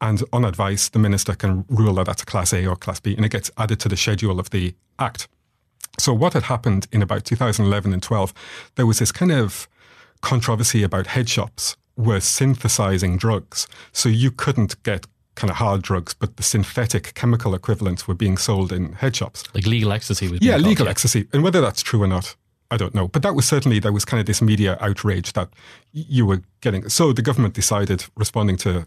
and on advice, the minister can rule that that's a Class A or Class B, and it gets added to the schedule of the Act. So what had happened in about 2011 and 12, there was this kind of controversy about head shops were synthesizing drugs. So you couldn't get kind of hard drugs, but the synthetic chemical equivalents were being sold in head shops. Like legal ecstasy was Yeah, called, legal yeah. ecstasy. And whether that's true or not, I don't know. But that was certainly, there was kind of this media outrage that you were getting. So the government decided, responding to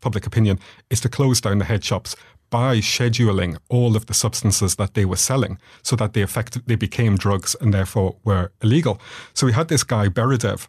public opinion, is to close down the head shops by scheduling all of the substances that they were selling so that they affected, they became drugs and therefore were illegal. So we had this guy, Bederev,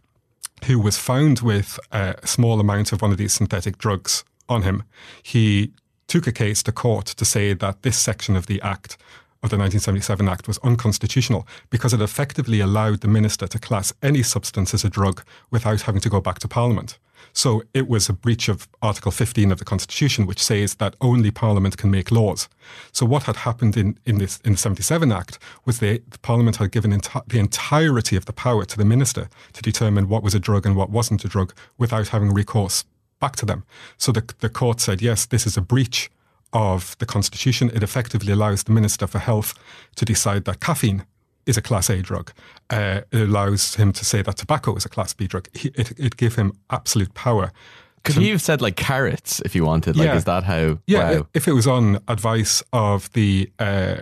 who was found with a small amount of one of these synthetic drugs on him. He took a case to court to say that this section of the Act, of the 1977 Act, was unconstitutional because it effectively allowed the minister to class any substance as a drug without having to go back to Parliament. So it was a breach of Article 15 of the Constitution, which says that only Parliament can make laws. So what had happened in, in, this, in the 77 Act was the, the Parliament had given enti- the entirety of the power to the minister to determine what was a drug and what wasn't a drug without having recourse back to them. So the, the court said, yes, this is a breach of the Constitution. It effectively allows the Minister for Health to decide that caffeine is a Class A drug. Uh, it allows him to say that tobacco is a Class B drug. He, it, it gave him absolute power. Could he have said like carrots if you wanted? Like, yeah. is that how? Yeah, wow. if it was on advice of the, uh,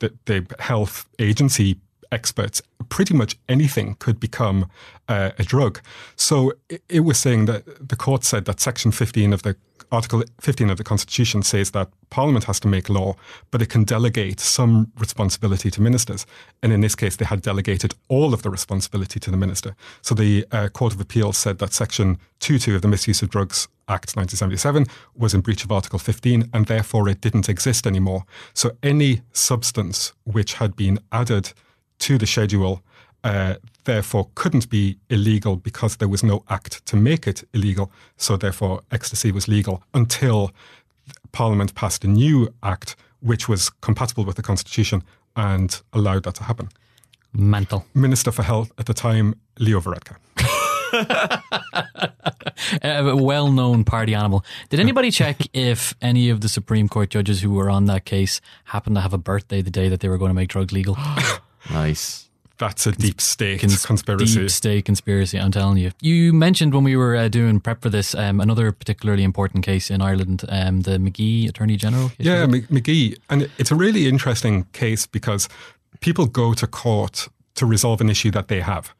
the the health agency experts, pretty much anything could become uh, a drug. So it, it was saying that the court said that Section 15 of the Article 15 of the Constitution says that Parliament has to make law, but it can delegate some responsibility to ministers. And in this case, they had delegated all of the responsibility to the minister. So the uh, Court of Appeal said that Section 22 of the Misuse of Drugs Act 1977 was in breach of Article 15, and therefore it didn't exist anymore. So any substance which had been added to the schedule uh, therefore couldn't be illegal because there was no act to make it illegal. So therefore, ecstasy was legal until Parliament passed a new act which was compatible with the Constitution and allowed that to happen. Mental. Minister for Health at the time, Leo Varadkar. a well-known party animal. Did anybody check if any of the Supreme Court judges who were on that case happened to have a birthday the day that they were going to make drugs legal? nice. That's a deep state Cons- conspiracy. Deep state conspiracy, I'm telling you. You mentioned when we were uh, doing prep for this um, another particularly important case in Ireland, um, the McGee Attorney General. Case, yeah, M- Magee. And it's a really interesting case because people go to court to resolve an issue that they have.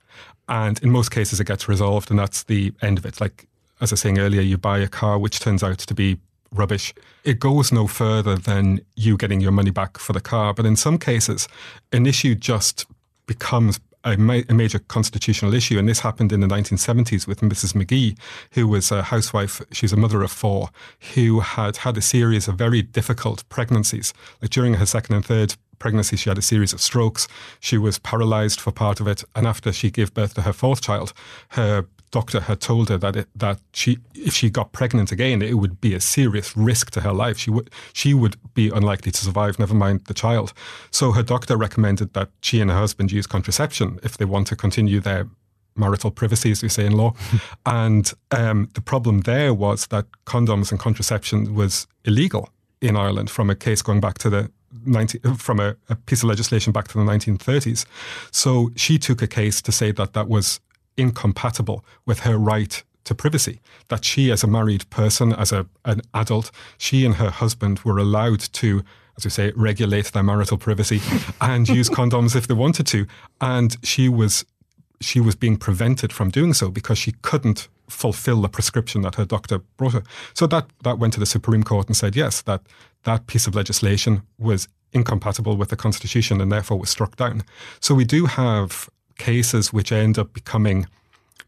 And in most cases, it gets resolved, and that's the end of it. Like, as I was saying earlier, you buy a car which turns out to be rubbish. It goes no further than you getting your money back for the car. But in some cases, an issue just becomes a, ma- a, major constitutional issue. And this happened in the 1970s with Mrs. McGee, who was a housewife. She's a mother of four, who had had a series of very difficult pregnancies. Like during her second and third pregnancy, she had a series of strokes. She was paralyzed for part of it. And after she gave birth to her fourth child, her doctor had told her that it, that she if she got pregnant again, it would be a serious risk to her life. She would she would be unlikely to survive. Never mind the child. So her doctor recommended that she and her husband use contraception if they want to continue their marital privacy, as we say in law. and um, the problem there was that condoms and contraception was illegal in Ireland from a case going back to the 19, from a, a, piece of legislation back to the 1930s. So she took a case to say that that was incompatible with her right to privacy. That she, as a married person, as a, an adult, she and her husband were allowed to, as we say, regulate their marital privacy and use condoms if they wanted to. And she was she was being prevented from doing so because she couldn't fulfill the prescription that her doctor brought her. So that that went to the Supreme Court and said yes, that that piece of legislation was incompatible with the Constitution and therefore was struck down. So we do have cases which end up becoming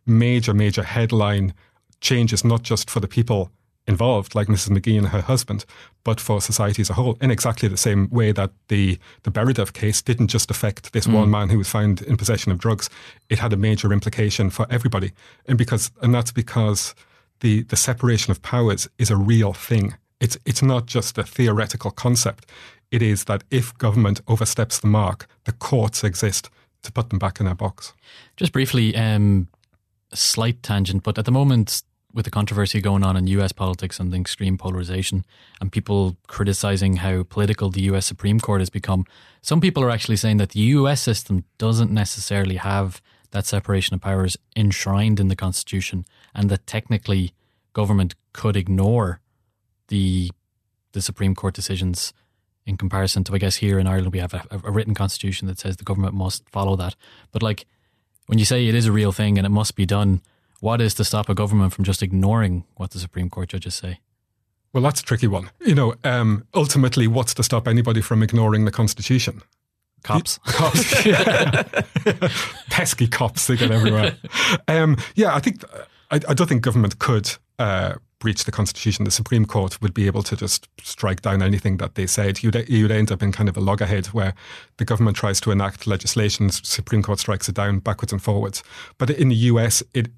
major, major headline changes, not just for the people involved, like Mrs. McGee and her husband, but for society as a whole, in exactly the same way that the, the Bederev case didn't just affect this mm. one man who was found in possession of drugs. It had a major implication for everybody. And because and that's because the, the separation of powers is a real thing. It's it's not just a theoretical concept. It is that if government oversteps the mark, the courts exist to put them back in their box. Just briefly, um, a slight tangent, but at the moment, with the controversy going on in US politics and the extreme polarization, and people criticizing how political the US Supreme Court has become, some people are actually saying that the US system doesn't necessarily have that separation of powers enshrined in the Constitution, and that technically government could ignore the the Supreme Court decisions in comparison to, I guess, here in Ireland, we have a, a, written constitution that says the government must follow that. But like when you say it is a real thing and it must be done, what is to stop a government from just ignoring what the Supreme Court judges say? Well, that's a tricky one. You know, um, ultimately, what's to stop anybody from ignoring the Constitution? Cops. cops. Pesky cops, they get everywhere. Um, yeah, I think, I, I, don't think government could uh, breach the constitution, the Supreme Court would be able to just strike down anything that they said. You'd, you'd end up in kind of a loggerhead where the government tries to enact legislation, Supreme Court strikes it down backwards and forwards. But in the US, it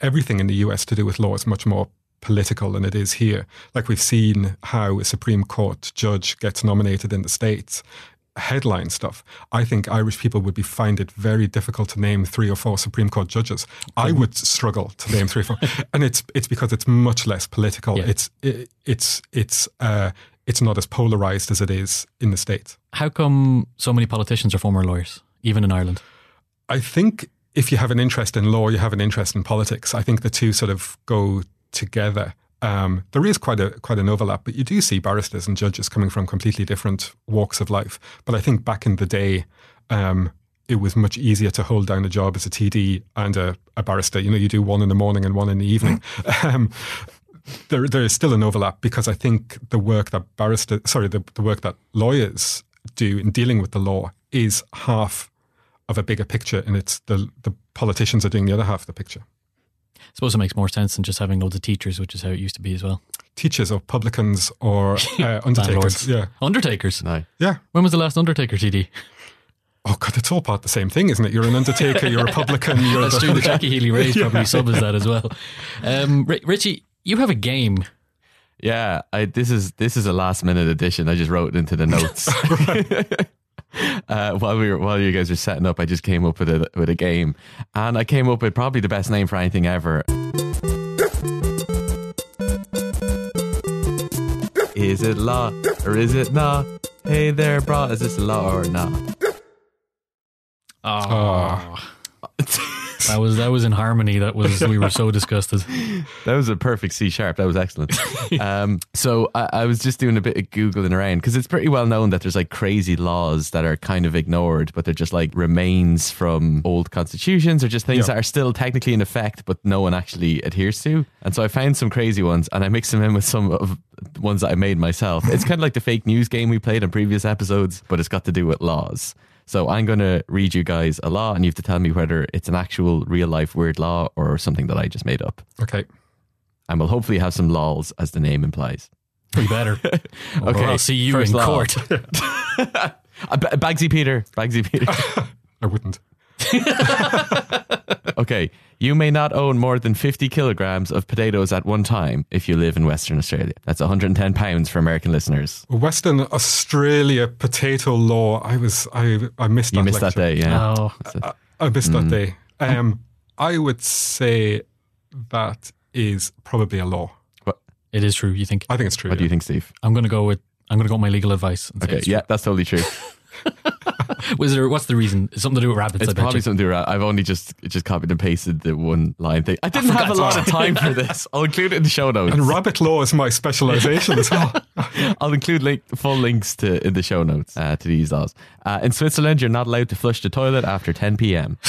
everything in the US to do with law is much more political than it is here. Like we've seen how a Supreme Court judge gets nominated in the States headline stuff, I think Irish people would be find it very difficult to name three or four Supreme Court judges. I mm-hmm. would struggle to name three or four, and it's it's because it's much less political. Yeah. It's it, it's it's uh, it's not as polarized as it is in the states. How come so many politicians are former lawyers, even in Ireland? I think if you have an interest in law, you have an interest in politics. I think the two sort of go together. Um, there is quite a quite an overlap, but you do see barristers and judges coming from completely different walks of life. But I think back in the day, um, it was much easier to hold down a job as a TD and a, a barrister. You know, you do one in the morning and one in the evening. um, there, there is still an overlap because I think the work that barrister, sorry, the, the work that lawyers do in dealing with the law is half of a bigger picture, and it's the the politicians are doing the other half of the picture. I suppose it makes more sense than just having loads of teachers, which is how it used to be as well. Teachers or publicans or uh, undertakers. yeah. Undertakers? No. Yeah. When was the last Undertaker TD? Oh God, it's all part of the same thing, isn't it? You're an undertaker, you're a publican. You're That's the, true. The Jackie Healy-Raes yeah. probably sub that as well. Um, Richie, you have a game. Yeah, I, this is this is a last minute addition. I just wrote it into the notes. Uh, while we were while you guys were setting up, I just came up with a with a game, and I came up with probably the best name for anything ever. Is it law or is it not? Hey there, bro, is this law or not? Oh. That was that was in harmony. That was we were so disgusted. That was a perfect C sharp. That was excellent. um, so I, I, was just doing a bit of googling around because it's pretty well known that there's like crazy laws that are kind of ignored, but they're just like remains from old constitutions or just things that are still technically in effect, but no one actually adheres to. And so I found some crazy ones, and I mixed them in with some of ones that I made myself. It's kind of like the fake news game we played in previous episodes, but it's got to do with laws. So I'm going to read you guys a law, and you have to tell me whether it's an actual real life weird law or something that I just made up. Okay. And we'll hopefully have some laws, as the name implies. We better. Okay, I'll see you in law. court. Uh, Bagsy Peter, Bagsy Peter. I wouldn't. okay, you may not own more than 50 kilograms of potatoes at one time if you live in Western Australia. That's 110 pounds for American listeners. Western Australia potato law. I was I I missed that. You missed that day, yeah. Oh, I missed Mm. that day. Um, I would say that is probably a law. it is true. You think? I think it's true. What do yeah. you think, Steve? I'm going to go with. I'm going to go with my legal advice. And say Okay, it's yeah, that's totally true. true. Was there? What's the reason? It's something to do with rabbits. It's I probably you. something to do with I've only just just copied and pasted the one line thing. I didn't have a lot of time for this. I'll include it in the show notes. And rabbit law is my specialization as well. I'll include link, full links to in the show notes uh, to these laws. Uh, in Switzerland, you're not allowed to flush the toilet after 10 p.m.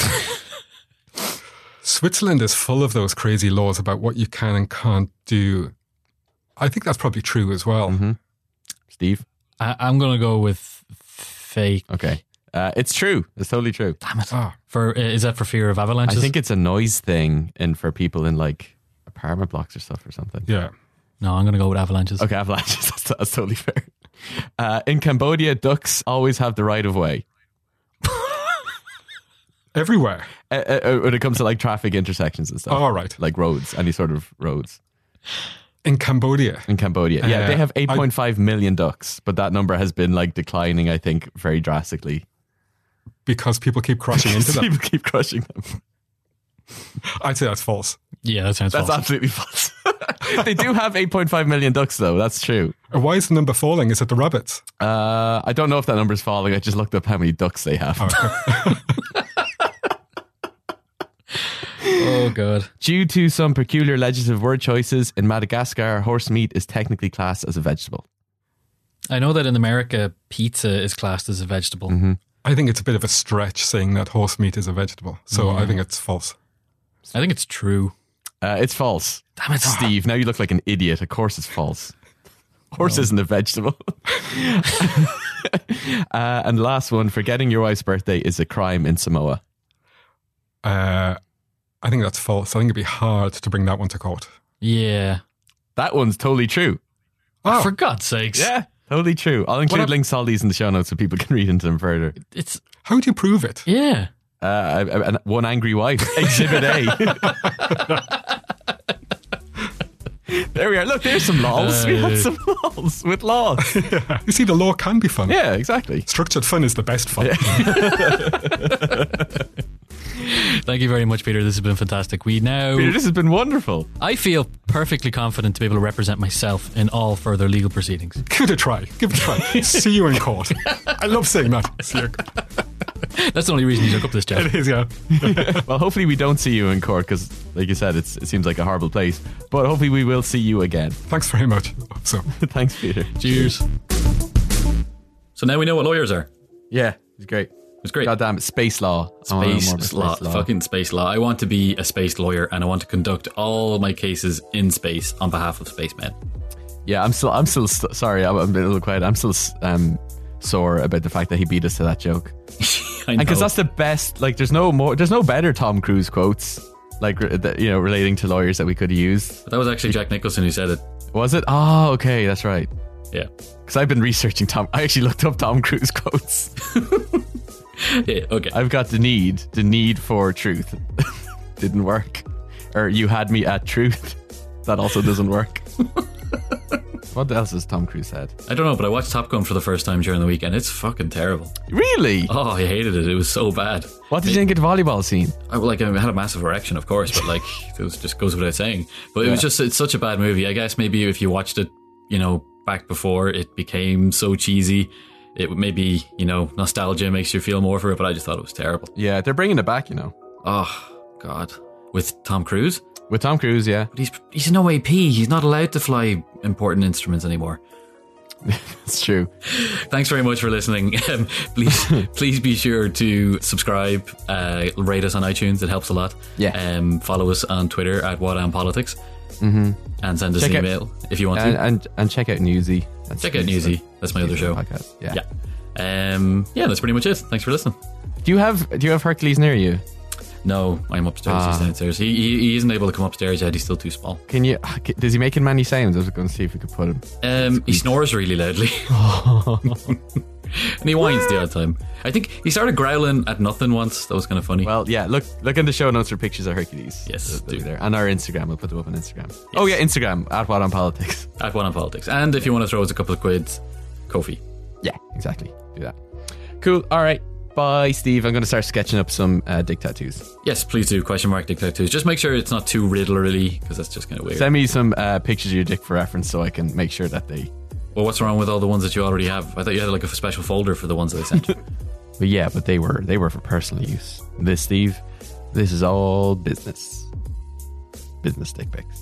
Switzerland is full of those crazy laws about what you can and can't do. I think that's probably true as well. Mm-hmm. Steve, I, I'm going to go with fake. okay, uh, it's true. It's totally true. Damn it! Ah. For uh, is that for fear of avalanches? I think it's a noise thing, and for people in like apartment blocks or stuff or something. Yeah. no. I'm going to go with avalanches. Okay, avalanches. That's, that's totally fair. Uh, in Cambodia, ducks always have the right of way. Everywhere. Uh, uh, when it comes to like traffic intersections and stuff. Oh, All right. Like roads, any sort of roads In Cambodia. in Cambodia. Yeah, Uh, they have 8.5 million ducks, but that number has been like declining, I think, very drastically. Because people keep crashing into them. People keep crushing them. I'd say that's false. Yeah, that sounds false. That's false. absolutely false. they do have 8.5 million ducks, though. That's true. Why is the number falling? Is it the rabbits? Uh, I don't know if that number's falling. I just looked up how many ducks they have. oh god. Due to some peculiar legislative word choices, in Madagascar, horse meat is technically classed as a vegetable. I know that in America, pizza is classed as a vegetable. Mm-hmm. I think it's a bit of a stretch saying that horse meat is a vegetable. So I think it's false. I think it's true. Uh, it's false. Damn it, Steve, now you look like an idiot. Of course it's false. Horse isn't a vegetable. uh, and last one, forgetting your wife's birthday is a crime in Samoa. Uh, I think that's false. I think it'd be hard to bring that one to court. Yeah. That one's totally true. Oh. For God's sakes. Yeah, totally true. I'll include What a- links to all these in the show notes so people can read into them further. It's How do you prove it? yeah. Uh, a- a- one angry wife, Exhibit A. there we are. Look, there's some laws. we had Uh, some laws with laws. You see, the law can be fun. Yeah, exactly. Structured fun is the best fun. Thank you very much, Peter. This has been fantastic. We now Peter, this has been wonderful. I feel perfectly confident to be able to represent myself in all further legal proceedings. Give it a try. Give it a try. See you in court. I love saying that. See you. That's the only reason you took up this job. It is, yeah. Well, hopefully we don't see you in court because, like you said, it's, it seems like a horrible place. But hopefully we will see you again. Thanks very much. So, Thanks, Peter. Cheers. So now we know what lawyers are. Yeah, it's great. It's great. God damn it, space law. I wanna know more Space about law, fucking space law. I want to be a space lawyer, and I want to conduct all my cases in space on behalf of spacemen. Yeah, I'm still, I'm still st- sorry. I'm, I'm a little quiet. I'm still um, sore about the fact that he beat us to that joke. And because that's the best. Like, there's no more, there's no better Tom Cruise quotes. Like, you know, relating to lawyers that we could use. But that was actually Jack Nicholson who said it. Was it? Oh, okay, that's right. Yeah. Because I've been researching Tom. I actually looked up Tom Cruise quotes. Yeah. Okay. I've got the need, the need for truth. Didn't work. Or you had me at truth. That also doesn't work. what else has Tom Cruise said? I don't know, but I watched Top Gun for the first time during the weekend. It's fucking terrible. Really? Oh, I hated it. It was so bad. What did you think of the volleyball scene? I like I had a massive erection, of course, but like it was just goes without saying. But it was just it's such a bad movie. I guess maybe if you watched it, you know, back before it became so cheesy, it would maybe you know nostalgia makes you feel more for it. But I just thought it was terrible. Yeah, they're bringing it back, you know. Oh God, with Tom Cruise, With Tom Cruise, yeah. but he's he's no AP. He's not allowed to fly important instruments anymore. It's true. Thanks very much for listening. Um, please, please be sure to subscribe, uh, rate us on iTunes. It helps a lot. Yeah. Um, follow us on Twitter at What Politics, mm-hmm. and send us Check an out- email if you want And, to. and and check out Newsy. That's Check out Newsy. That's my other show. Podcast. Yeah. Yeah. Um, yeah, that's pretty much it. Thanks for listening. Do you have Do you have Hercules near you? No, I'm upstairs. Ah. He's downstairs. He, he he isn't able to come upstairs yet. He's still too small. Can you? Does he make many sounds? I was going to see if we could put him. Um, he snores really loudly. and he whines the odd time. I think he started growling at nothing once. That was kind of funny. Well, yeah. Look, look in the show notes for pictures of Hercules. Yes, They'll- they'll be do. there, and our Instagram. We'll put them up on Instagram. Oh yeah, Instagram at what on politics. at one on politics. And if you want to throw us a couple of quids, Ko-fi. Yeah, exactly. Do that. Cool. All right. Bye, Steve. I'm going to start sketching up some uh, dick tattoos. Yes, please do. Question mark dick tattoos. Just make sure it's not too riddlery because that's just kind of weird. Send me some uh, pictures of your dick for reference, so I can make sure that they. well, what's wrong with all the ones that you already have? I thought you had like a special folder for the ones that I sent. But yeah, but they were they were for personal use. This, Steve, this is all business. Business dick pics.